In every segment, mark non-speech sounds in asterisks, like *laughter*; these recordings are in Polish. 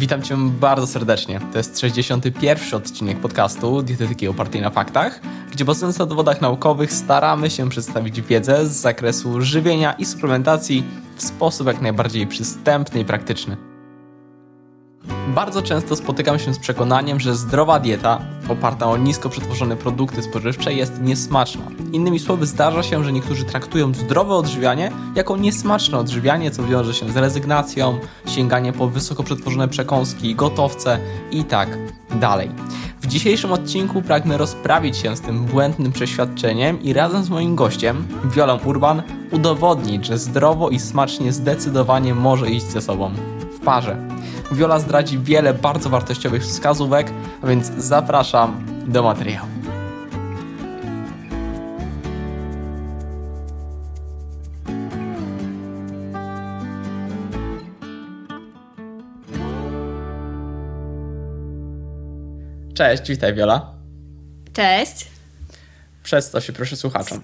Witam Cię bardzo serdecznie. To jest 61. odcinek podcastu Dietetyki opartej na faktach, gdzie bazując na dowodach naukowych staramy się przedstawić wiedzę z zakresu żywienia i suplementacji w sposób jak najbardziej przystępny i praktyczny. Bardzo często spotykam się z przekonaniem, że zdrowa dieta oparta o nisko przetworzone produkty spożywcze jest niesmaczna. Innymi słowy, zdarza się, że niektórzy traktują zdrowe odżywianie jako niesmaczne odżywianie, co wiąże się z rezygnacją, sięganie po wysoko przetworzone przekąski, gotowce i tak dalej. W dzisiejszym odcinku pragnę rozprawić się z tym błędnym przeświadczeniem i razem z moim gościem, Wiolą Urban, udowodnić, że zdrowo i smacznie zdecydowanie może iść ze sobą w parze. Wiola zdradzi wiele bardzo wartościowych wskazówek, a więc zapraszam do materiału. Cześć, witaj Wiola. Cześć. Przedstaw się proszę słuchaczom.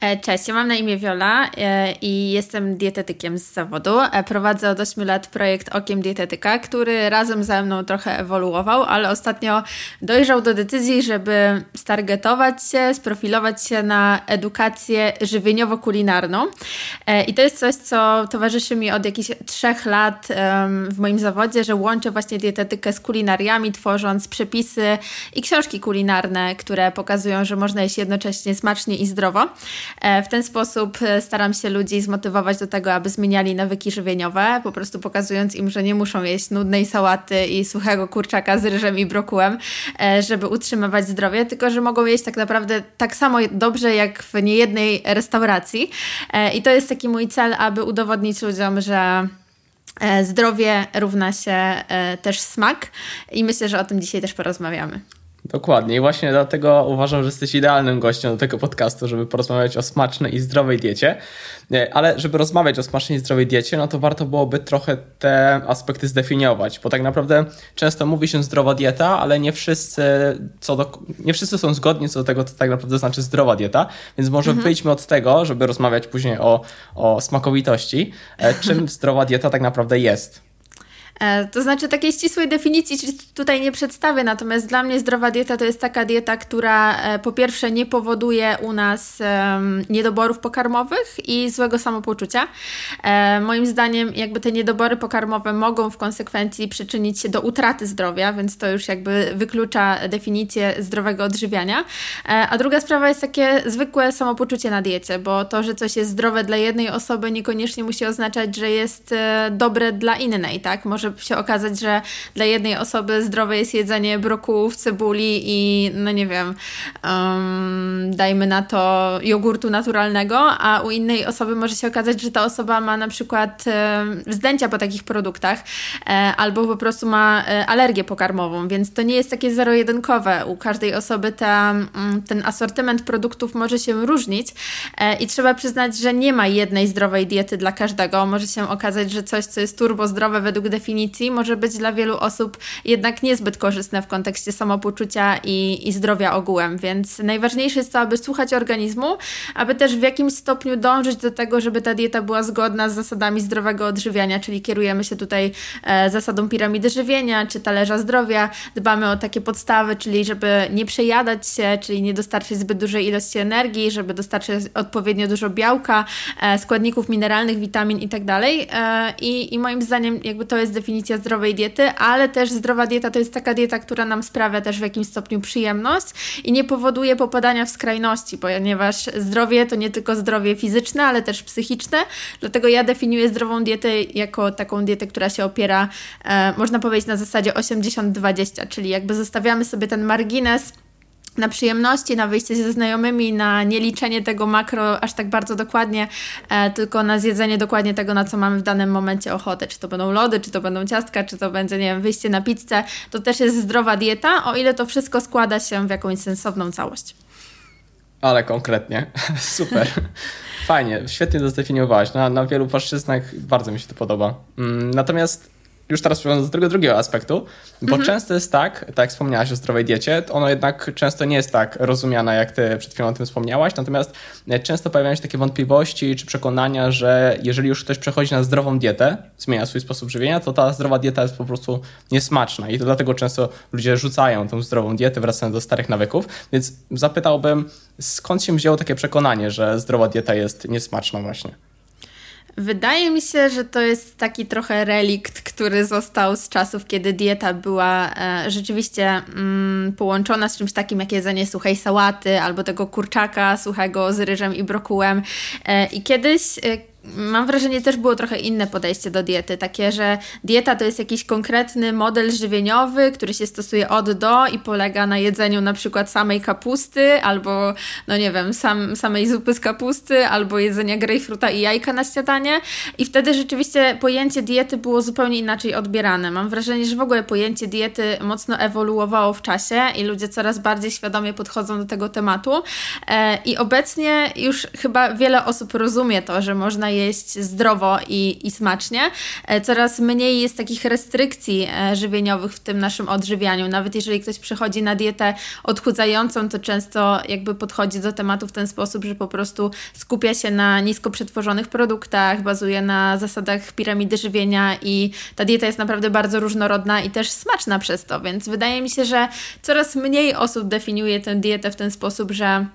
E, cześć, ja mam na imię Wiola e, i jestem dietetykiem z zawodu. E, prowadzę od 8 lat projekt Okiem Dietetyka, który razem ze mną trochę ewoluował, ale ostatnio dojrzał do decyzji, żeby stargetować się, sprofilować się na edukację żywieniowo-kulinarną. I to jest coś, co towarzyszy mi od jakichś trzech lat w moim zawodzie, że łączę właśnie dietetykę z kulinariami, tworząc przepisy i książki kulinarne, które pokazują, że można jeść jednocześnie smacznie i zdrowo. E, w ten sposób e, staram się ludzi zmotywować do tego, aby zmieniali nawyki żywieniowe, po prostu pokazując im, że nie muszą jeść nudnej sałaty i suchego kurczaka z ryżem i brokułem, e, żeby utrzymywać zdrowie, tylko że mogą jeść tak naprawdę tak samo dobrze jak w niejednej restauracji. I to jest taki mój cel, aby udowodnić ludziom, że zdrowie równa się też smak i myślę, że o tym dzisiaj też porozmawiamy. Dokładnie i właśnie dlatego uważam, że jesteś idealnym gościem do tego podcastu, żeby porozmawiać o smacznej i zdrowej diecie. Ale żeby rozmawiać o smacznej i zdrowej diecie, no to warto byłoby trochę te aspekty zdefiniować, bo tak naprawdę często mówi się zdrowa dieta, ale nie wszyscy, co do, nie wszyscy są zgodni co do tego, co tak naprawdę znaczy zdrowa dieta, więc może mhm. wyjdźmy od tego, żeby rozmawiać później o, o smakowitości, e, czym zdrowa dieta tak naprawdę jest. E, to znaczy takiej ścisłej definicji tutaj nie przedstawię, natomiast dla mnie zdrowa dieta to jest taka dieta, która e, po pierwsze nie powoduje u nas niedoborów pokarmowych i złego samopoczucia. E, moim zdaniem jakby te niedobory pokarmowe mogą w konsekwencji przyczynić się do utraty zdrowia, więc to już jakby wyklucza definicję zdrowego odżywiania. A druga sprawa jest takie zwykłe samopoczucie na diecie, bo to, że coś jest zdrowe dla jednej osoby niekoniecznie musi oznaczać, że jest dobre dla innej, tak? Może może się okazać, że dla jednej osoby zdrowe jest jedzenie brokułów, cebuli i no nie wiem, um, dajmy na to jogurtu naturalnego, a u innej osoby może się okazać, że ta osoba ma na przykład um, zdęcia po takich produktach e, albo po prostu ma e, alergię pokarmową, więc to nie jest takie zero-jedynkowe. U każdej osoby ta, um, ten asortyment produktów może się różnić e, i trzeba przyznać, że nie ma jednej zdrowej diety dla każdego. Może się okazać, że coś, co jest turbo zdrowe według definicji definicji może być dla wielu osób jednak niezbyt korzystne w kontekście samopoczucia i, i zdrowia ogółem, więc najważniejsze jest to, aby słuchać organizmu, aby też w jakimś stopniu dążyć do tego, żeby ta dieta była zgodna z zasadami zdrowego odżywiania, czyli kierujemy się tutaj e, zasadą piramidy żywienia czy talerza zdrowia, dbamy o takie podstawy, czyli żeby nie przejadać się, czyli nie dostarczyć zbyt dużej ilości energii, żeby dostarczyć odpowiednio dużo białka, e, składników mineralnych, witamin i tak. E, I moim zdaniem jakby to jest definicja zdrowej diety, ale też zdrowa dieta to jest taka dieta, która nam sprawia też w jakimś stopniu przyjemność i nie powoduje popadania w skrajności, ponieważ zdrowie to nie tylko zdrowie fizyczne, ale też psychiczne. Dlatego ja definiuję zdrową dietę jako taką dietę, która się opiera, e, można powiedzieć, na zasadzie 80-20, czyli jakby zostawiamy sobie ten margines na przyjemności, na wyjście ze znajomymi, na nieliczenie tego makro aż tak bardzo dokładnie, e, tylko na zjedzenie dokładnie tego, na co mamy w danym momencie ochotę. Czy to będą lody, czy to będą ciastka, czy to będzie, nie wiem, wyjście na pizzę. To też jest zdrowa dieta, o ile to wszystko składa się w jakąś sensowną całość. Ale konkretnie. *laughs* Super. Fajnie, świetnie to zdefiniowałaś. Na, na wielu płaszczyznach bardzo mi się to podoba. Mm, natomiast już teraz przechodząc do tego drugiego aspektu, bo mhm. często jest tak, tak jak wspomniałaś o zdrowej diecie, to ono jednak często nie jest tak rozumiana, jak ty przed chwilą o tym wspomniałaś, natomiast e, często pojawiają się takie wątpliwości czy przekonania, że jeżeli już ktoś przechodzi na zdrową dietę, zmienia swój sposób żywienia, to ta zdrowa dieta jest po prostu niesmaczna i to dlatego często ludzie rzucają tą zdrową dietę, wracają do starych nawyków, więc zapytałbym, skąd się wzięło takie przekonanie, że zdrowa dieta jest niesmaczna właśnie? Wydaje mi się, że to jest taki trochę relikt, który został z czasów, kiedy dieta była e, rzeczywiście mm, połączona z czymś takim jak jedzenie suchej sałaty albo tego kurczaka suchego z ryżem i brokułem. E, I kiedyś e, mam wrażenie, też było trochę inne podejście do diety. Takie, że dieta to jest jakiś konkretny model żywieniowy, który się stosuje od do i polega na jedzeniu na przykład samej kapusty, albo, no nie wiem, sam, samej zupy z kapusty, albo jedzenia grejpfruta i jajka na śniadanie. I wtedy rzeczywiście pojęcie diety było zupełnie inaczej odbierane. Mam wrażenie, że w ogóle pojęcie diety mocno ewoluowało w czasie i ludzie coraz bardziej świadomie podchodzą do tego tematu. E, I obecnie już chyba wiele osób rozumie to, że można jeść zdrowo i, i smacznie. E, coraz mniej jest takich restrykcji e, żywieniowych w tym naszym odżywianiu. Nawet jeżeli ktoś przychodzi na dietę odchudzającą, to często jakby podchodzi do tematu w ten sposób, że po prostu skupia się na nisko przetworzonych produktach, bazuje na zasadach piramidy żywienia i ta dieta jest naprawdę bardzo różnorodna i też smaczna przez to, więc wydaje mi się, że coraz mniej osób definiuje tę dietę w ten sposób, że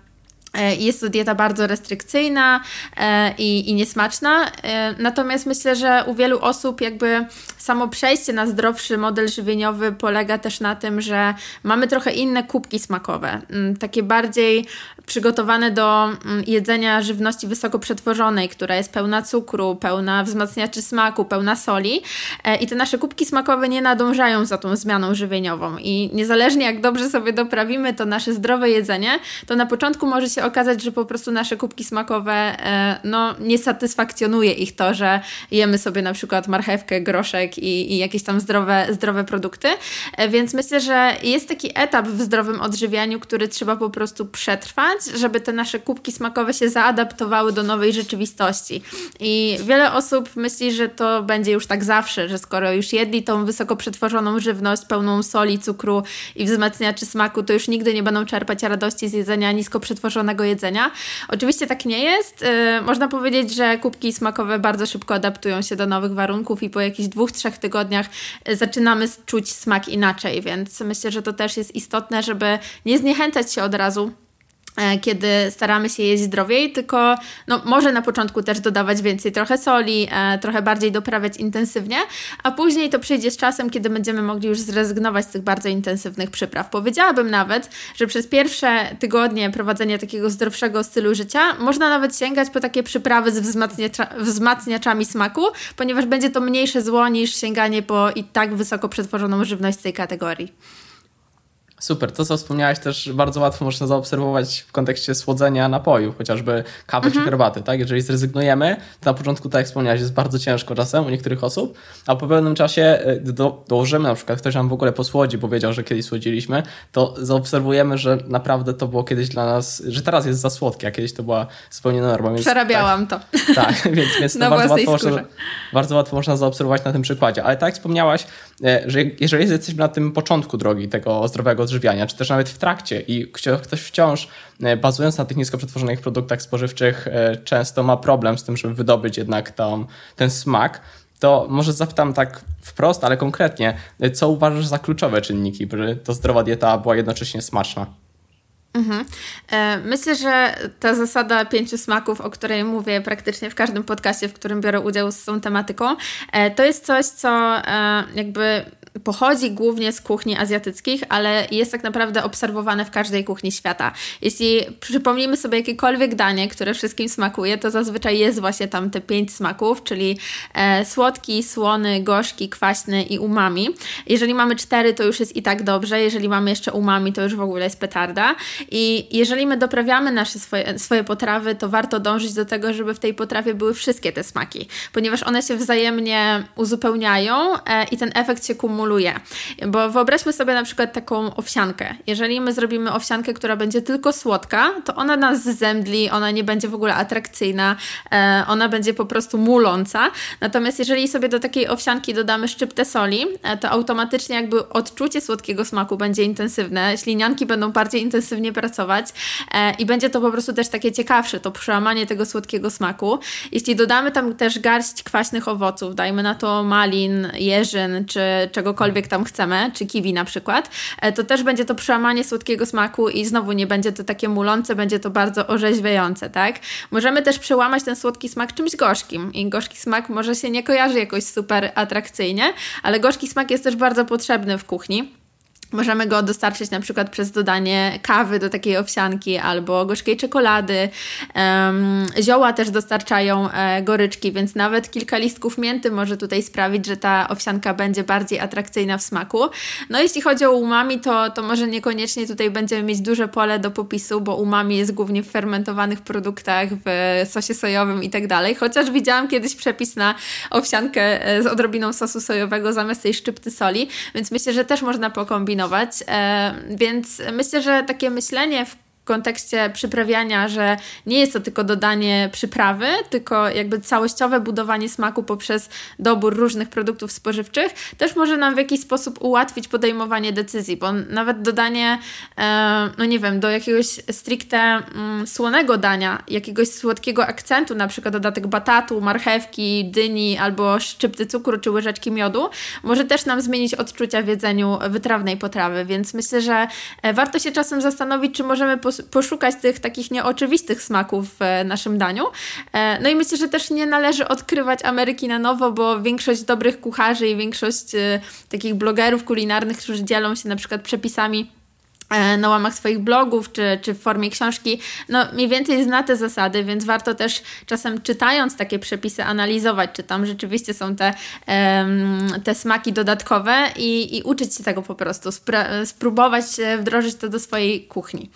jest to dieta bardzo restrykcyjna e, i, i niesmaczna, e, natomiast myślę, że u wielu osób jakby samo przejście na zdrowszy model żywieniowy polega też na tym, że mamy trochę inne kubki smakowe, mm, takie bardziej przygotowane do mm, jedzenia żywności wysoko przetworzonej, która jest pełna cukru, pełna wzmacniaczy smaku, pełna soli. I te nasze kubki smakowe nie nadążają za tą zmianą żywieniową. I niezależnie jak dobrze sobie doprawimy to nasze zdrowe jedzenie, to na początku może się okazać, że po prostu nasze kubki smakowe e, no, nie satysfakcjonuje ich to, że jemy sobie na przykład marchewkę, groszek i, i jakieś tam zdrowe, zdrowe produkty. E, więc myślę, że jest taki etap w zdrowym odżywianiu, który trzeba po prostu przetrwać, żeby te nasze kubki smakowe się zaadaptowały do nowej rzeczywistości. I wiele osób myśli, że to będzie już tak zawsze, że skoro już jedli tą wysoko przetworzoną żywność pełną soli, cukru i wzmacniaczy smaku, to już nigdy nie będą czerpać radości z jedzenia nisko przetworzonego jedzenia. Oczywiście tak nie jest. Y, można powiedzieć, że kubki smakowe bardzo szybko adaptują się do nowych warunków i po jakichś dwóch, trzech tygodniach y, zaczynamy czuć smak inaczej, więc myślę, że to też jest istotne, żeby nie zniechęcać się od razu kiedy staramy się jeść zdrowiej, tylko no, może na początku też dodawać więcej trochę soli, e, trochę bardziej doprawiać intensywnie, a później to przyjdzie z czasem, kiedy będziemy mogli już zrezygnować z tych bardzo intensywnych przypraw. Powiedziałabym nawet, że przez pierwsze tygodnie prowadzenia takiego zdrowszego stylu życia można nawet sięgać po takie przyprawy z wzmacniacza, wzmacniaczami smaku, ponieważ będzie to mniejsze zło niż sięganie po i tak wysoko przetworzoną żywność z tej kategorii. Super, to co wspomniałaś też bardzo łatwo można zaobserwować w kontekście słodzenia napojów, chociażby kawy mhm. czy herbaty, tak? Jeżeli zrezygnujemy, to na początku, tak jak wspomniałaś, jest bardzo ciężko czasem u niektórych osób, a po pewnym czasie y, do, dołożymy, na przykład ktoś nam w ogóle posłodzi, powiedział, że kiedyś słodziliśmy, to zaobserwujemy, że naprawdę to było kiedyś dla nas, że teraz jest za słodkie, a kiedyś to była zupełnie norma. Więc, Przerabiałam tak, to. Tak, *laughs* więc, więc to bardzo łatwo, można, bardzo łatwo można zaobserwować na tym przykładzie. Ale tak jak wspomniałaś, że jeżeli jesteśmy na tym początku drogi tego zdrowego odżywiania, czy też nawet w trakcie i ktoś wciąż e, bazując na tych nisko przetworzonych produktach spożywczych e, często ma problem z tym, żeby wydobyć jednak ten smak, to może zapytam tak wprost, ale konkretnie, e, co uważasz za kluczowe czynniki, by ta zdrowa dieta była jednocześnie smaczna? Mhm. Myślę, że ta zasada pięciu smaków, o której mówię praktycznie w każdym podcaście, w którym biorę udział z tą tematyką, to jest coś, co jakby pochodzi głównie z kuchni azjatyckich, ale jest tak naprawdę obserwowane w każdej kuchni świata. Jeśli przypomnimy sobie jakiekolwiek danie, które wszystkim smakuje, to zazwyczaj jest właśnie tam te pięć smaków, czyli e, słodki, słony, gorzki, kwaśny i umami. Jeżeli mamy cztery, to już jest i tak dobrze. Jeżeli mamy jeszcze umami, to już w ogóle jest petarda. I jeżeli my doprawiamy nasze swoje, swoje potrawy, to warto dążyć do tego, żeby w tej potrawie były wszystkie te smaki, ponieważ one się wzajemnie uzupełniają e, i ten efekt się kumuluje kontroluje. Bo wyobraźmy sobie na przykład taką owsiankę. Jeżeli my zrobimy owsiankę, która będzie tylko słodka, to ona nas zemdli, ona nie będzie w ogóle atrakcyjna, e, ona będzie po prostu muląca. Natomiast jeżeli sobie do takiej owsianki dodamy szczyptę soli, e, to automatycznie jakby odczucie słodkiego smaku będzie intensywne, ślinianki będą bardziej intensywnie pracować e, i będzie to po prostu też takie ciekawsze, to przełamanie tego słodkiego smaku. Jeśli dodamy tam też garść kwaśnych owoców, dajmy na to malin, jeżyn, czy czegokolwiek tam chcemy, czy kiwi na przykład, e, to też będzie to przełamanie słodkiego smaku i znowu nie będzie to takie mulące, będzie to bardzo orzeźwiające, tak? Możemy też przełamać ten słodki smak czymś gorzkim i gorzki smak może się nie kojarzy jakoś super atrakcyjnie, ale gorzki smak jest też bardzo potrzebny w kuchni. Możemy go dostarczyć na przykład przez dodanie kawy do takiej owsianki albo gorzkiej czekolady. Zioła też dostarczają e, goryczki, więc nawet kilka listków mięty może tutaj sprawić, że ta owsianka będzie bardziej atrakcyjna w smaku. No jeśli chodzi o umami, to, to może niekoniecznie tutaj będziemy mieć duże pole do popisu, bo umami jest głównie w fermentowanych produktach, w sosie sojowym i tak dalej. Chociaż widziałam kiedyś przepis na owsiankę e, z odrobiną sosu sojowego zamiast tej szczypty soli, więc myślę, że też można pokombinować E, więc myślę, że takie myślenie w kontekście przyprawiania, że nie jest to tylko dodanie przyprawy, tylko jakby całościowe budowanie smaku poprzez dobór różnych produktów spożywczych, też może nam w jakiś sposób ułatwić podejmowanie decyzji, bo nawet dodanie, e, no nie wiem, do jakiegoś stricte mm, słonego dania, jakiegoś słodkiego akcentu, na przykład dodatek batatu, marchewki, dyni albo szczypty cukru czy łyżeczki miodu, może też nam zmienić odczucia w jedzeniu wytrawnej potrawy, więc myślę, że e, warto się czasem zastanowić, czy możemy poszukać tych takich nieoczywistych smaków w naszym daniu. E, no i myślę, że też nie należy odkrywać Ameryki na nowo, bo większość dobrych kucharzy i większość e, takich blogerów kulinarnych, którzy dzielą się na przykład przepisami e, na łamach swoich blogów czy, czy w formie książki, no mniej więcej zna te zasady, więc warto też czasem czytając takie przepisy analizować, czy tam rzeczywiście są te, te smaki dodatkowe i, i uczyć się tego po prostu, spróbować wdrożyć to do swojej kuchni.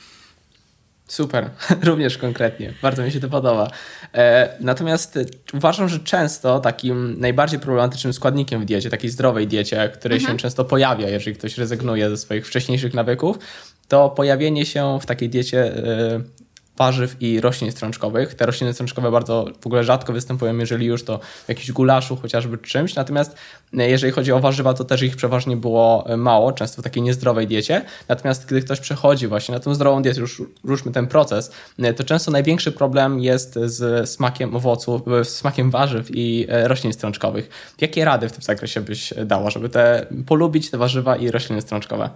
Super, *laughs* również konkretnie. Bardzo mi się to podoba. E, natomiast e, uważam, że często takim najbardziej problematycznym składnikiem w diecie, takiej zdrowej diecie, której mhm. się często pojawia, jeżeli ktoś rezygnuje ze swoich wcześniejszych nawyków, to pojawienie się w takiej diecie e, warzyw i roślin strączkowych. Te rośliny strączkowe bardzo w ogóle rzadko występują, jeżeli już to w jakimś gulaszu chociażby czymś. Natomiast e, jeżeli chodzi o warzywa, to też ich przeważnie było e, mało, często w takiej niezdrowej diecie. Natomiast gdy ktoś przechodzi właśnie na tą zdrową dietę, już ruszmy ten proces, e, to często największy problem jest z smakiem owoców, z smakiem warzyw i roślin strączkowych. Jakie rady w tym zakresie byś dała, żeby te polubić te warzywa i rośliny strączkowe?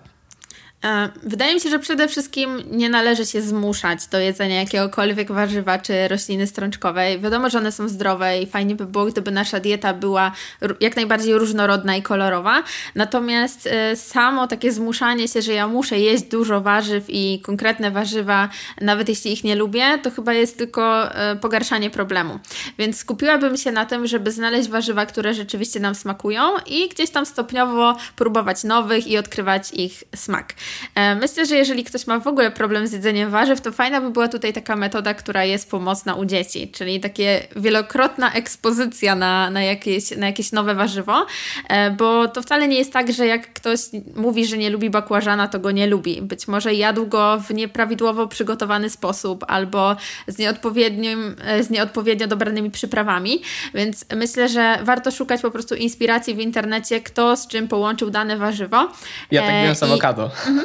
E, wydaje mi się, że przede wszystkim nie należy się zmuszać do jedzenia jakiegokolwiek warzywa czy rośliny strączkowej. Wiadomo, że one są zdrowe i fajnie by było, gdyby nasza dieta była jak najbardziej różnorodna i kolorowa. Natomiast e, samo takie zmuszanie się, że ja muszę jeść dużo warzyw i konkretne warzywa, nawet jeśli ich nie lubię, to chyba jest tylko e, pogarszanie problemu. Więc skupiłabym się na tym, żeby znaleźć warzywa, które rzeczywiście nam smakują i gdzieś tam stopniowo próbować nowych i odkrywać ich smak. E, myślę, że jeżeli ktoś ma w ogóle problem z jedzeniem warzyw, to fajna by była tutaj taka metoda, która jest pomocna u dzieci, czyli takie wielokrotna ekspozycja na, na, jakieś, na jakieś nowe warzywo, e, bo to wcale nie jest tak, że jak ktoś mówi, że nie lubi bakłażana, to go nie lubi. Być może jadł go w nieprawidłowo przygotowany sposób albo z, nieodpowiednim, e, z nieodpowiednio dobranymi przyprawami, więc myślę, że warto szukać po prostu inspiracji w internecie, kto z czym połączył dane warzywo. Ja tak miałem z awokado. Mhm.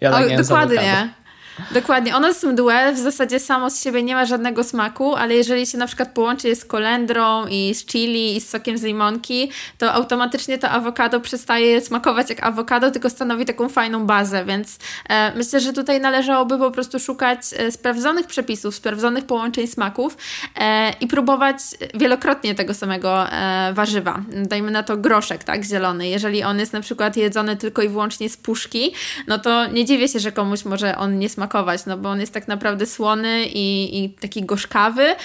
Ja tak o, dokładnie. Dokładnie. Ono jest mdłe, w zasadzie samo z siebie nie ma żadnego smaku, ale jeżeli się na przykład połączy je z kolendrą i z chili i z sokiem z limonki, to automatycznie to awokado przestaje smakować jak awokado, tylko stanowi taką fajną bazę, więc e, myślę, że tutaj należałoby po prostu szukać e, sprawdzonych przepisów, sprawdzonych połączeń smaków e, i próbować wielokrotnie tego samego e, warzywa. Dajmy na to groszek, tak, zielony. Jeżeli on jest na przykład jedzony tylko i wyłącznie z puszki, no to nie dziwię się, że komuś może on nie smakować smakować, no bo on jest tak naprawdę słony i, i taki gorzkawy, e,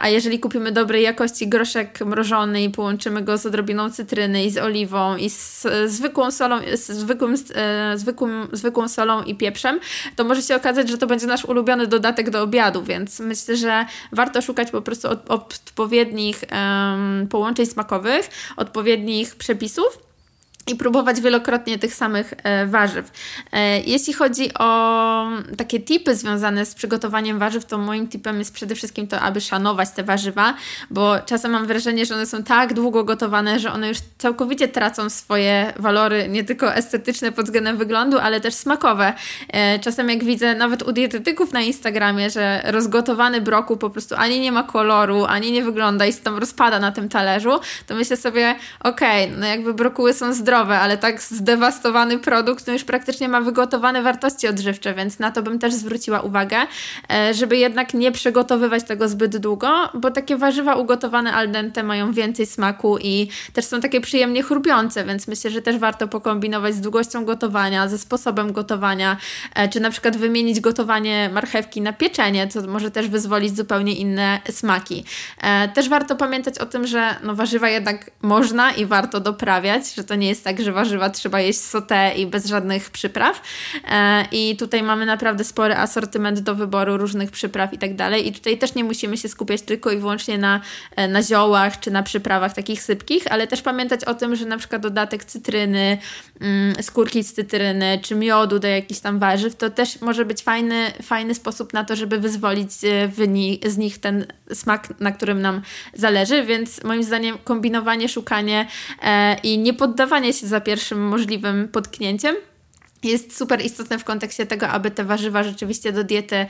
a jeżeli kupimy dobrej jakości groszek mrożony i połączymy go z odrobiną cytryny i z oliwą i z zwykłą solą, z zwykłym, e, zwykłym, zwykłą solą i pieprzem, to może się okazać, że to będzie nasz ulubiony dodatek do obiadu, więc myślę, że warto szukać po prostu odpowiednich połączeń smakowych, odpowiednich przepisów i próbować wielokrotnie tych samych e, warzyw. E, jeśli chodzi o takie tipy związane z przygotowaniem warzyw, to moim tipem jest przede wszystkim to, aby szanować te warzywa, bo czasem mam wrażenie, że one są tak długo gotowane, że one już całkowicie tracą swoje walory, nie tylko estetyczne pod względem wyglądu, ale też smakowe. E, czasem jak widzę nawet u dietetyków na Instagramie, że rozgotowany brokuł po prostu ani nie ma koloru, ani nie wygląda i się tam rozpada na tym talerzu, to myślę sobie, okej, okay, no jakby brokuły są zdrowe, zdrowe, ale tak zdewastowany produkt no już praktycznie ma wygotowane wartości odżywcze, więc na to bym też zwróciła uwagę, e, żeby jednak nie przygotowywać tego zbyt długo, bo takie warzywa ugotowane al dente mają więcej smaku i też są takie przyjemnie chrupiące, więc myślę, że też warto pokombinować z długością gotowania, ze sposobem gotowania, e, czy na przykład wymienić gotowanie marchewki na pieczenie, co może też wyzwolić zupełnie inne smaki. E, też warto pamiętać o tym, że no warzywa jednak można i warto doprawiać, że to nie jest jest tak, że warzywa trzeba jeść sauté i bez żadnych przypraw. E, I tutaj mamy naprawdę spory asortyment do wyboru różnych przypraw i tak dalej. I tutaj też nie musimy się skupiać tylko i wyłącznie na, e, na ziołach czy na przyprawach takich sypkich, ale też pamiętać o tym, że na przykład dodatek cytryny, mm, skórki z cytryny czy miodu do jakichś tam warzyw, to też może być fajny, fajny sposób na to, żeby wyzwolić e, z nich ten smak, na którym nam zależy, więc moim zdaniem kombinowanie, szukanie i nie poddawanie się za pierwszym możliwym potknięciem. Jest super istotne w kontekście tego, aby te warzywa rzeczywiście do diety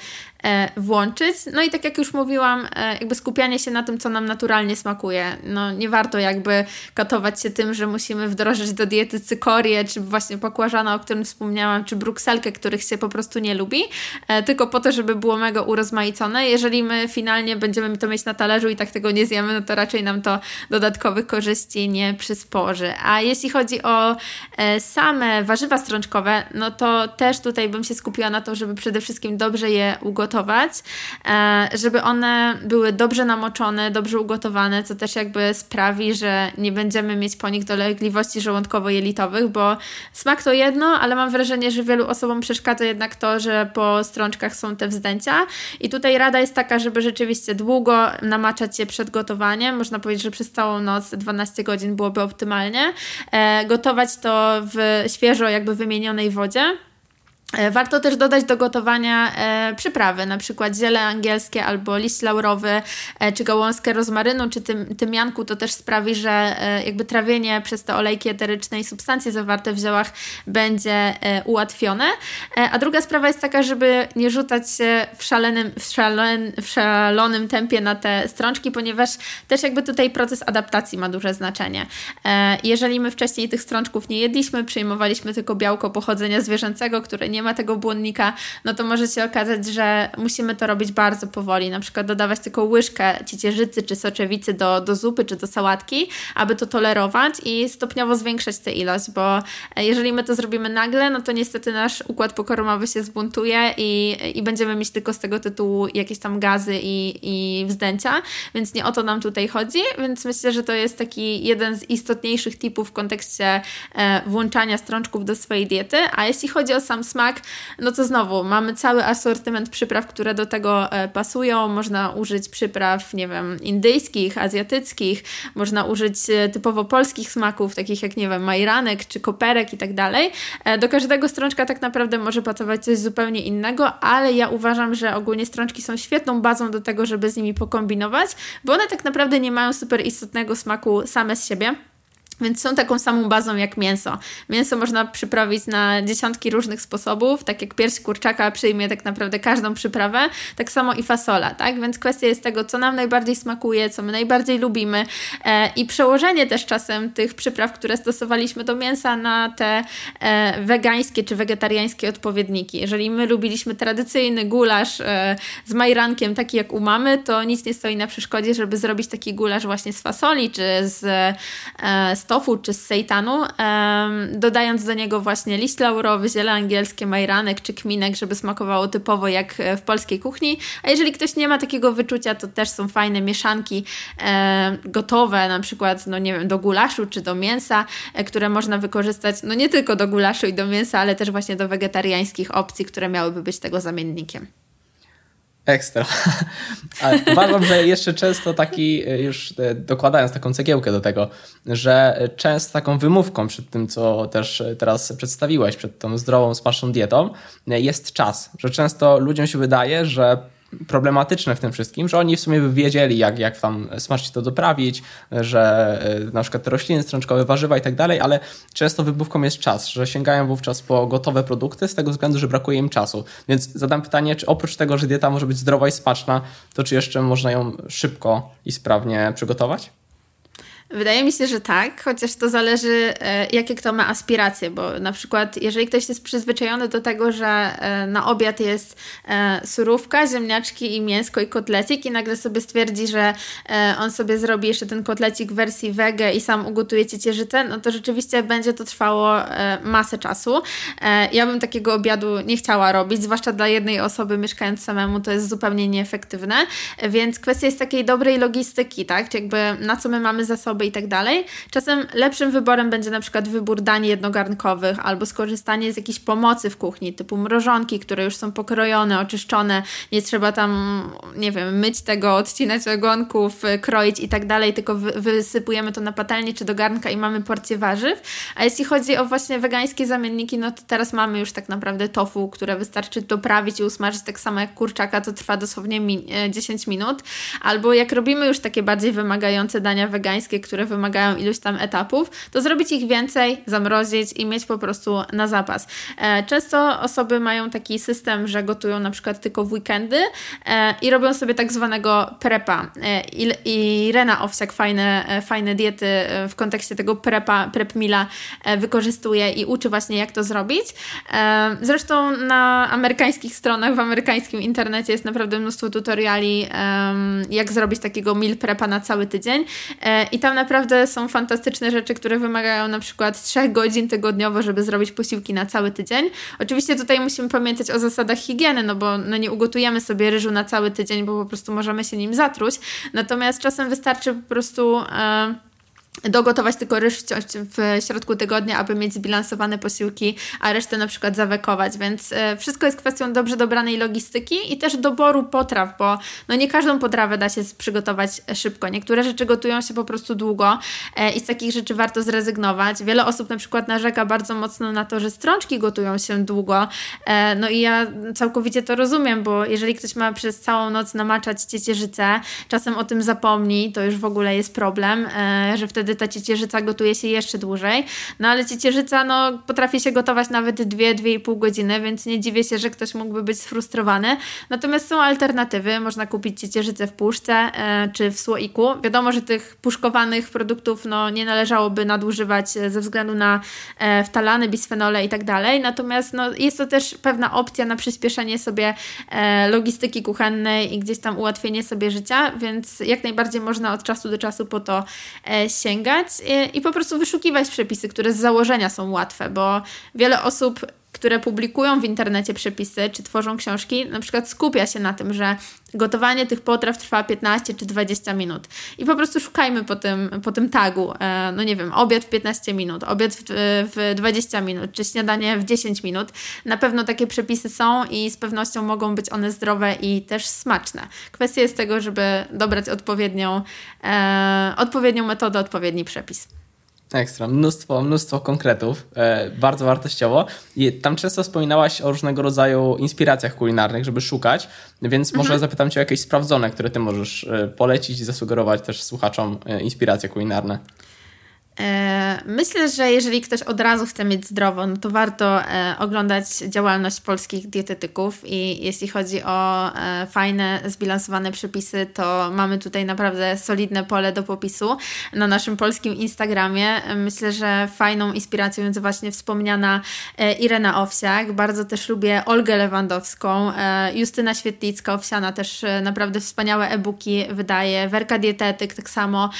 włączyć. No i tak jak już mówiłam, e, jakby skupianie się na tym, co nam naturalnie smakuje. No nie warto jakby katować się tym, że musimy wdrożyć do diety cykorię, czy właśnie pokłażana, o którym wspomniałam, czy brukselkę, których się po prostu nie lubi, e, tylko po to, żeby było mega urozmaicone. Jeżeli my finalnie będziemy to mieć na talerzu i tak tego nie zjemy, no to raczej nam to dodatkowych korzyści nie przysporzy. A jeśli chodzi o e, same warzywa strączkowe, no to też tutaj bym się skupiła na to, żeby przede wszystkim dobrze je ugotować, e, żeby one były dobrze namoczone, dobrze ugotowane, co też jakby sprawi, że nie będziemy mieć po nich dolegliwości żołądkowo-jelitowych, bo smak to jedno, ale mam wrażenie, że wielu osobom przeszkadza jednak to, że po strączkach są te wzdęcia i tutaj rada jest taka, żeby rzeczywiście długo namaczać je przed gotowaniem, można powiedzieć, że przez całą noc 12 godzin byłoby optymalnie, e, gotować to w świeżo jakby wymienionej wodzie. E, warto też dodać do gotowania e, przyprawy, na przykład ziele angielskie albo liść laurowy, e, czy gałązkę rozmarynu, czy tym, tymianku. To też sprawi, że e, jakby trawienie przez te olejki eteryczne i substancje zawarte w ziołach będzie e, ułatwione. E, a druga sprawa jest taka, żeby nie rzucać się w, szalenym, w, szalen, w szalonym tempie na te strączki, ponieważ też jakby tutaj proces adaptacji ma duże znaczenie. jeżeli my wcześniej tych strączków nie jedliśmy, przyjmowaliśmy tylko białko pochodzenia zwierzęcego, które nie ma tego błonnika, no to może się okazać, że musimy to robić bardzo powoli. Na przykład dodawać tylko łyżkę ciecierzycy czy soczewicy do, do zupy czy do sałatki, aby to tolerować i stopniowo zwiększać tę ilość, bo jeżeli my to zrobimy nagle, no to niestety nasz układ pokarmowy się zbuntuje i, i będziemy mieć tylko z tego tytułu jakieś tam gazy i, i wzdęcia, więc nie o to nam tutaj chodzi, więc myślę, że to jest taki jeden z istotniejszych tipów w kontekście e, włączania strączków do swojej diety, a jeśli chodzi o sam smak, tak, no to znowu mamy cały asortyment przypraw, które do tego e, pasują. Można użyć przypraw, nie wiem, indyjskich, azjatyckich, można użyć e, typowo polskich smaków, takich jak, nie wiem, majranek czy koperek i tak dalej. E, do każdego strączka tak naprawdę może pasować coś zupełnie innego, ale ja uważam, że ogólnie strączki są świetną bazą do tego, żeby z nimi pokombinować, bo one tak naprawdę nie mają super istotnego smaku same z siebie. Więc są taką samą bazą jak mięso. Mięso można przyprawić na dziesiątki różnych sposobów, tak jak pierś kurczaka przyjmie tak naprawdę każdą przyprawę, tak samo i fasola, tak? Więc kwestia jest tego, co nam najbardziej smakuje, co my najbardziej lubimy e, i przełożenie też czasem tych przypraw, które stosowaliśmy do mięsa na te e, wegańskie czy wegetariańskie odpowiedniki. Jeżeli my lubiliśmy tradycyjny gulasz e, z majrankiem, taki jak u mamy, to nic nie stoi na przeszkodzie, żeby zrobić taki gulasz właśnie z fasoli czy z, z tofu czy z sejtanu, dodając do niego właśnie liść laurowy, ziele angielskie, majranek czy kminek, żeby smakowało typowo jak w polskiej kuchni. A jeżeli ktoś nie ma takiego wyczucia, to też są fajne mieszanki gotowe, na przykład, no nie wiem, do gulaszu czy do mięsa, e, które można wykorzystać, no nie tylko do gulaszu i do mięsa, ale też właśnie do wegetariańskich opcji, które miałyby być tego zamiennikiem. Ekstra. *laughs* Ale uważam, że jeszcze często taki, e, już e, dokładając taką cegiełkę do tego, że często taką wymówką przed tym, co też teraz przedstawiłeś, przed tą zdrową, smaczną dietą, jest czas. Że często ludziom się wydaje, że problematyczne w tym wszystkim, że oni w sumie by wiedzieli, jak, jak tam smacznie to doprawić, że e, na przykład te rośliny strączkowe, warzywa i tak dalej, ale często wybówką jest czas, że sięgają wówczas po gotowe produkty z tego względu, że brakuje im czasu. Więc zadam pytanie, czy oprócz tego, że dieta może być zdrowa i smaczna, to czy jeszcze można ją szybko i sprawnie przygotować? Wydaje mi się, że tak, chociaż to zależy, e, jakie kto ma aspiracje, bo na przykład, jeżeli ktoś jest przyzwyczajony do tego, że e, na obiad jest e, surówka, ziemniaczki i mięsko i kotlecik, i nagle sobie stwierdzi, że on sobie zrobi jeszcze ten kotlecik w wersji wege i sam ugotuje ciecierzycę, no to rzeczywiście będzie to trwało masę czasu. Ja bym takiego obiadu nie chciała robić, zwłaszcza dla jednej osoby mieszkając samemu, to jest zupełnie nieefektywne, więc kwestia jest takiej dobrej logistyki, tak? Czy jakby na co my mamy zasoby i tak dalej. Czasem lepszym wyborem będzie na przykład wybór dań jednogarnkowych albo skorzystanie z jakiejś pomocy w kuchni, typu mrożonki, które już są pokrojone, oczyszczone, nie trzeba tam, nie wiem, myć tego, odcinać ogonków, kroić i tak dalej, tylko wysypujemy to na patelnię czy do garnka i mamy porcję warzyw. A jeśli chodzi o właśnie wegańskie zamienniki, no to teraz mamy już tak naprawdę tofu, które wystarczy doprawić i usmażyć tak samo jak kurczaka, to trwa dosłownie mi 10 minut. Albo jak robimy już takie bardziej wymagające dania wegańskie, wymagają iluś tam etapów, to zrobić ich więcej, zamrozić i mieć po prostu na zapas. E, często osoby mają taki system, że gotują na przykład tylko w weekendy e, i robią sobie tak zwanego prepa. E, I Rena Owsiak fajne, fajne diety w kontekście tego prepa, prep mila wykorzystuje i uczy właśnie jak to zrobić. Zresztą na amerykańskich stronach, w amerykańskim internecie jest naprawdę mnóstwo tutoriali jak zrobić takiego meal prepa na cały tydzień i tam naprawdę są fantastyczne rzeczy, które wymagają na przykład 3 godzin tygodniowo, żeby zrobić posiłki na cały tydzień. Oczywiście tutaj musimy pamiętać o zasadach higieny, no bo no nie ugotujemy sobie ryżu na cały tydzień, bo po prostu możemy się nim zatruć. Natomiast czasem wystarczy po prostu. Yy, dogotować tylko ryż w środku tygodnia, aby mieć zbilansowane posiłki, a resztę na przykład zawekować, więc e, wszystko jest kwestią dobrze dobranej logistyki i też doboru potraw, bo no nie każdą potrawę da się przygotować szybko. Niektóre rzeczy gotują się po prostu długo e, i z takich rzeczy warto zrezygnować. Wiele osób na przykład narzeka bardzo mocno na to, że strączki gotują się długo, e, no i ja całkowicie to rozumiem, bo jeżeli ktoś ma przez całą noc namaczać ciecierzycę, czasem o tym zapomni, to już w ogóle jest problem, że wtedy wtedy ta ciecierzyca gotuje się jeszcze dłużej. No ale ciecierzyca no, potrafi się gotować nawet 2-2,5 godziny, więc nie dziwię się, że ktoś mógłby być sfrustrowany. Natomiast są alternatywy. Można kupić ciecierzycę w puszce e, czy w słoiku. Wiadomo, że tych puszkowanych produktów no, nie należałoby nadużywać ze względu na e, wtalany, bisfenole i tak dalej. Natomiast no, jest to też pewna opcja na przyspieszenie sobie e, logistyki kuchennej i gdzieś tam ułatwienie sobie życia, więc jak najbardziej można od czasu do czasu po to e, sięgać sięgać i, i po prostu wyszukiwać przepisy, które z założenia są łatwe, bo wiele osób które publikują w internecie przepisy czy tworzą książki, na przykład skupia się na tym, że gotowanie tych potraw trwa 15 czy 20 minut. I po prostu szukajmy po tym, po tym tagu. E, no nie wiem, obiad w 15 minut, obiad w, w 20 minut, czy śniadanie w 10 minut. Na pewno takie przepisy są i z pewnością mogą być one zdrowe i też smaczne. Kwestia jest tego, żeby dobrać odpowiednią, e, odpowiednią metodę, odpowiedni przepis. Ekstra, mnóstwo, mnóstwo konkretów, e, bardzo wartościowo. I tam często wspominałaś o różnego rodzaju inspiracjach kulinarnych, żeby szukać, więc mhm. może zapytam Cię o jakieś sprawdzone, które Ty możesz e, polecić i zasugerować też słuchaczom e, inspiracje kulinarne. E, myślę, że jeżeli ktoś od razu chce mieć zdrowo, no to warto e, oglądać działalność polskich dietetyków i jeśli chodzi o e, fajne, zbilansowane przepisy, to mamy tutaj naprawdę solidne pole do popisu na naszym polskim Instagramie. Myślę, że fajną inspiracją jest właśnie wspomniana Irena Owsiak. Bardzo też lubię Olgę Lewandowską, Justyna Świetlicka, też naprawdę wspaniałe e-booki wydaje, Werka Dietetyk tak samo,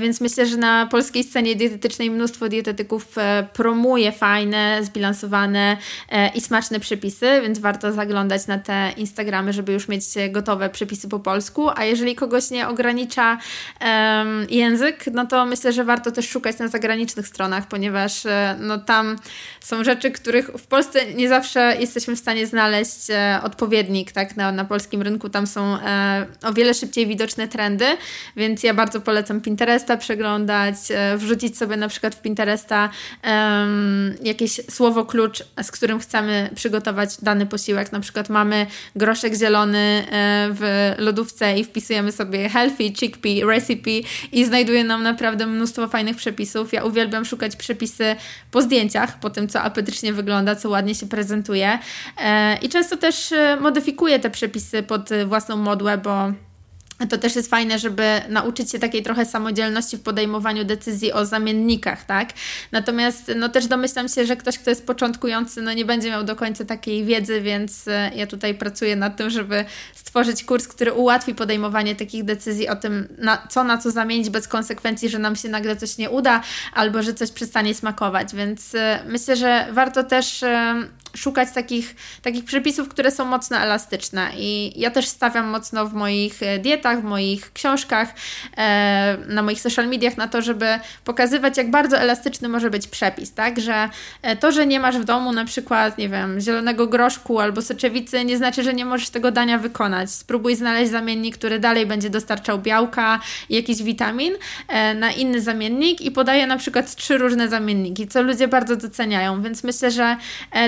więc myślę, że na polskiej scenie Akademii Dietetycznej mnóstwo dietetyków e, promuje fajne, zbilansowane e, i smaczne przepisy, więc warto zaglądać na te Instagramy, żeby już mieć gotowe przepisy po polsku. A jeżeli kogoś nie ogranicza um, język, no to myślę, że warto też szukać na zagranicznych stronach, ponieważ no, tam są rzeczy, których w Polsce nie zawsze jesteśmy w stanie znaleźć e, odpowiednik tak, na, na polskim rynku. Tam są e, o wiele szybciej widoczne trendy, więc ja bardzo polecam Pinteresta przeglądać, e, wrzucić sobie na przykład w Pinteresta jakieś słowo klucz, z którym chcemy przygotować dany posiłek. Na przykład mamy groszek zielony e, w lodówce i wpisujemy sobie healthy chickpea recipe i znajduje nam naprawdę mnóstwo fajnych przepisów. Ja uwielbiam szukać przepisy po zdjęciach, po tym co apetycznie wygląda, co ładnie się prezentuje. E, I często też e, modyfikuję te przepisy pod własną modłę, bo to też jest fajne, żeby nauczyć się takiej trochę samodzielności w podejmowaniu decyzji o zamiennikach, tak? Natomiast no też domyślam się, że ktoś, kto jest początkujący, no nie będzie miał do końca takiej wiedzy, więc e, ja tutaj pracuję nad tym, żeby stworzyć kurs, który ułatwi podejmowanie takich decyzji o tym, na, co na co zamienić bez konsekwencji, że nam się nagle coś nie uda albo że coś przestanie smakować, więc myślę, że warto też szukać takich, takich przepisów, które są mocno elastyczne. I ja też stawiam mocno w moich e, dietach, w moich książkach, e, na moich social mediach na to, żeby pokazywać, jak bardzo elastyczny może być przepis, tak? Że e, to, że nie masz w domu na przykład, nie wiem, zielonego groszku albo soczewicy, nie znaczy, że nie możesz tego dania wykonać. Spróbuj znaleźć zamiennik, który dalej będzie dostarczał białka i jakiś witamin na inny zamiennik i podaję na przykład trzy różne zamienniki, co ludzie bardzo doceniają, więc myślę, że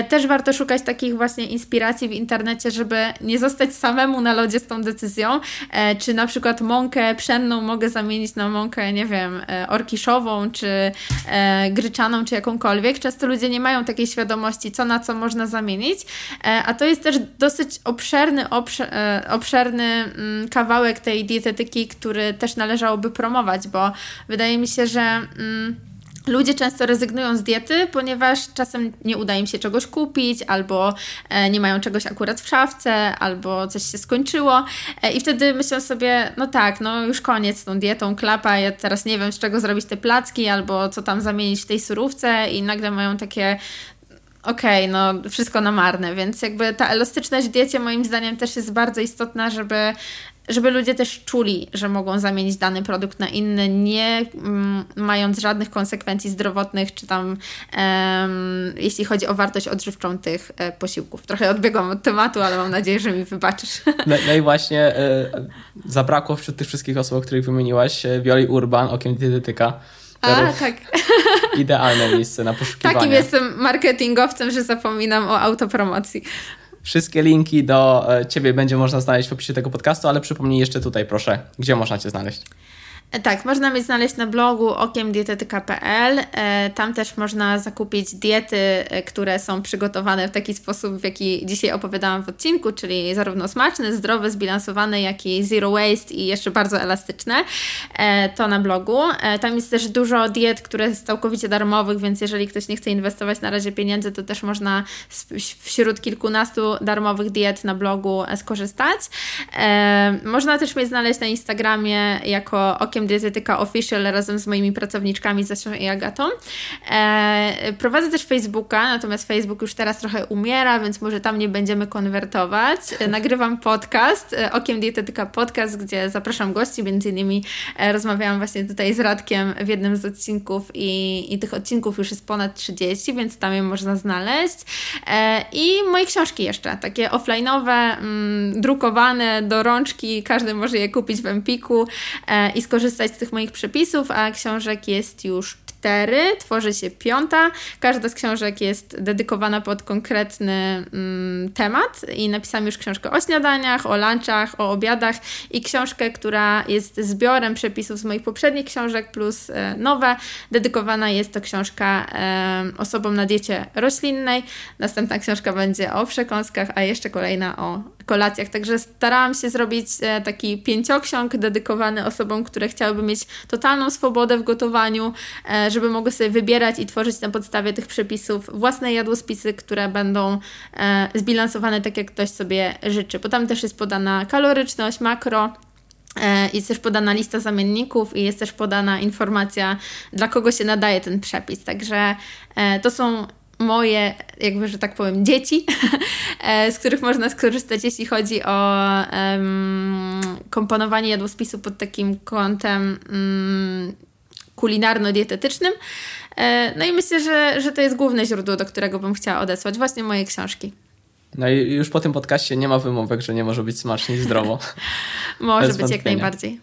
też warto szukać takich właśnie inspiracji w internecie, żeby nie zostać samemu na lodzie z tą decyzją, e, na przykład mąkę pszenną mogę zamienić na mąkę, nie wiem, e, orkiszową, czy e, gryczaną, czy jakąkolwiek. Często ludzie nie mają takiej świadomości, co na co można zamienić, a to jest też dosyć obszerny, obszerny mm, kawałek tej dietetyki, który też należałoby promować, bo wydaje mi się, że mm, Ludzie często rezygnują z diety, ponieważ czasem nie uda im się czegoś kupić, albo e, nie mają czegoś akurat w szafce, albo coś się skończyło. E, I wtedy myślą sobie, no tak, no już koniec z tą dietą, klapa, ja teraz nie wiem z czego zrobić te placki, albo co tam zamienić w tej surówce, i nagle mają takie okej, okay, no wszystko na marne, więc jakby ta elastyczność w diecie moim zdaniem też jest bardzo istotna, żeby żeby ludzie też czuli, że mogą zamienić dany produkt na inny, nie mm, mając żadnych konsekwencji zdrowotnych, czy tam um, jeśli chodzi o wartość odżywczą tych e, posiłków. Trochę odbiegłam od tematu, ale mam nadzieję, że mi wybaczysz. *laughs* No, no i właśnie e, zabrakło wśród tych wszystkich osób, o których wymieniłaś, e, Wioli Urban, okiem dietetyka. A, tak. *laughs* Idealne miejsce na poszukiwanie. Takim jestem marketingowcem, że zapominam o autopromocji. Wszystkie linki do e, Ciebie będzie można znaleźć w opisie tego podcastu, ale przypomnij jeszcze tutaj, proszę, gdzie można Cię znaleźć. E, tak, można mnie znaleźć na blogu okiemdietetyka.pl. E, tam też można zakupić diety, e, które są przygotowane w taki sposób, w jaki dzisiaj opowiadałam w odcinku, czyli zarówno smaczne, zdrowe, zbilansowane, jak i zero waste i jeszcze bardzo elastyczne. To na blogu. Tam jest też dużo diet, które są całkowicie darmowych, więc jeżeli ktoś nie chce inwestować na razie pieniędzy, to też można wśród kilkunastu darmowych diet na blogu skorzystać. Można też mnie znaleźć na Instagramie jako okiem Dietetyka Official razem z moimi pracowniczkami Zasią i Agatą. E, prowadzę też Facebooka, natomiast Facebook już teraz trochę umiera, więc może tam nie będziemy konwertować. E, nagrywam podcast, e, Okiem Dietetyka Podcast, gdzie zapraszam gości, między innymi e, rozmawiałam właśnie tutaj z Radkiem w jednym z odcinków i, i tych odcinków już jest ponad 30, więc tam je można znaleźć. E, I moje książki jeszcze, takie offline'owe, mm, drukowane do rączki, każdy może je kupić w Empiku e, i skorzystać korzystać z tych moich przepisów, a książek jest już cztery, tworzy się piąta. Każda z książek jest dedykowana pod konkretny mm, temat i napisałam już książkę o śniadaniach, o lunchach, o obiadach i książkę, która jest zbiorem przepisów z moich poprzednich książek plus e, nowe. Dedykowana jest to książka e, osobom na diecie roślinnej. Następna książka będzie o przekąskach, a jeszcze kolejna o kolacjach. Także starałam się zrobić e, taki pięcioksiąg dedykowany osobom, które chciałyby mieć totalną swobodę w gotowaniu, e, żeby mogły sobie wybierać i tworzyć na podstawie tych przepisów własne jadłospisy, które będą e, zbilansowane tak, jak ktoś sobie życzy. Bo tam też jest podana kaloryczność, makro, jest też podana lista zamienników i jest też podana informacja, dla kogo się nadaje ten przepis. Także to są moje, jakby, że tak powiem, dzieci, *laughs* e, z których można skorzystać, jeśli chodzi o um, komponowanie jadłospisu pod takim kątem um, kulinarno-dietetycznym. No i myślę, że, że to jest główne źródło, do którego bym chciała odesłać właśnie moje książki. No i już po tym podcaście nie ma wymówek, że nie może być smacznie i zdrowo. *laughs* może Bez być wątpienia. jak najbardziej.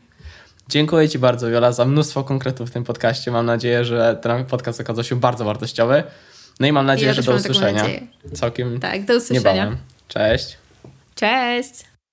Dziękuję Ci bardzo, Jola, za mnóstwo konkretów w tym podcaście. Mam nadzieję, że ten podcast okazał się bardzo wartościowy. No i mam nadzieję, ja że do usłyszenia. Całkiem tak, do usłyszenia. Niebawem. Cześć. Cześć.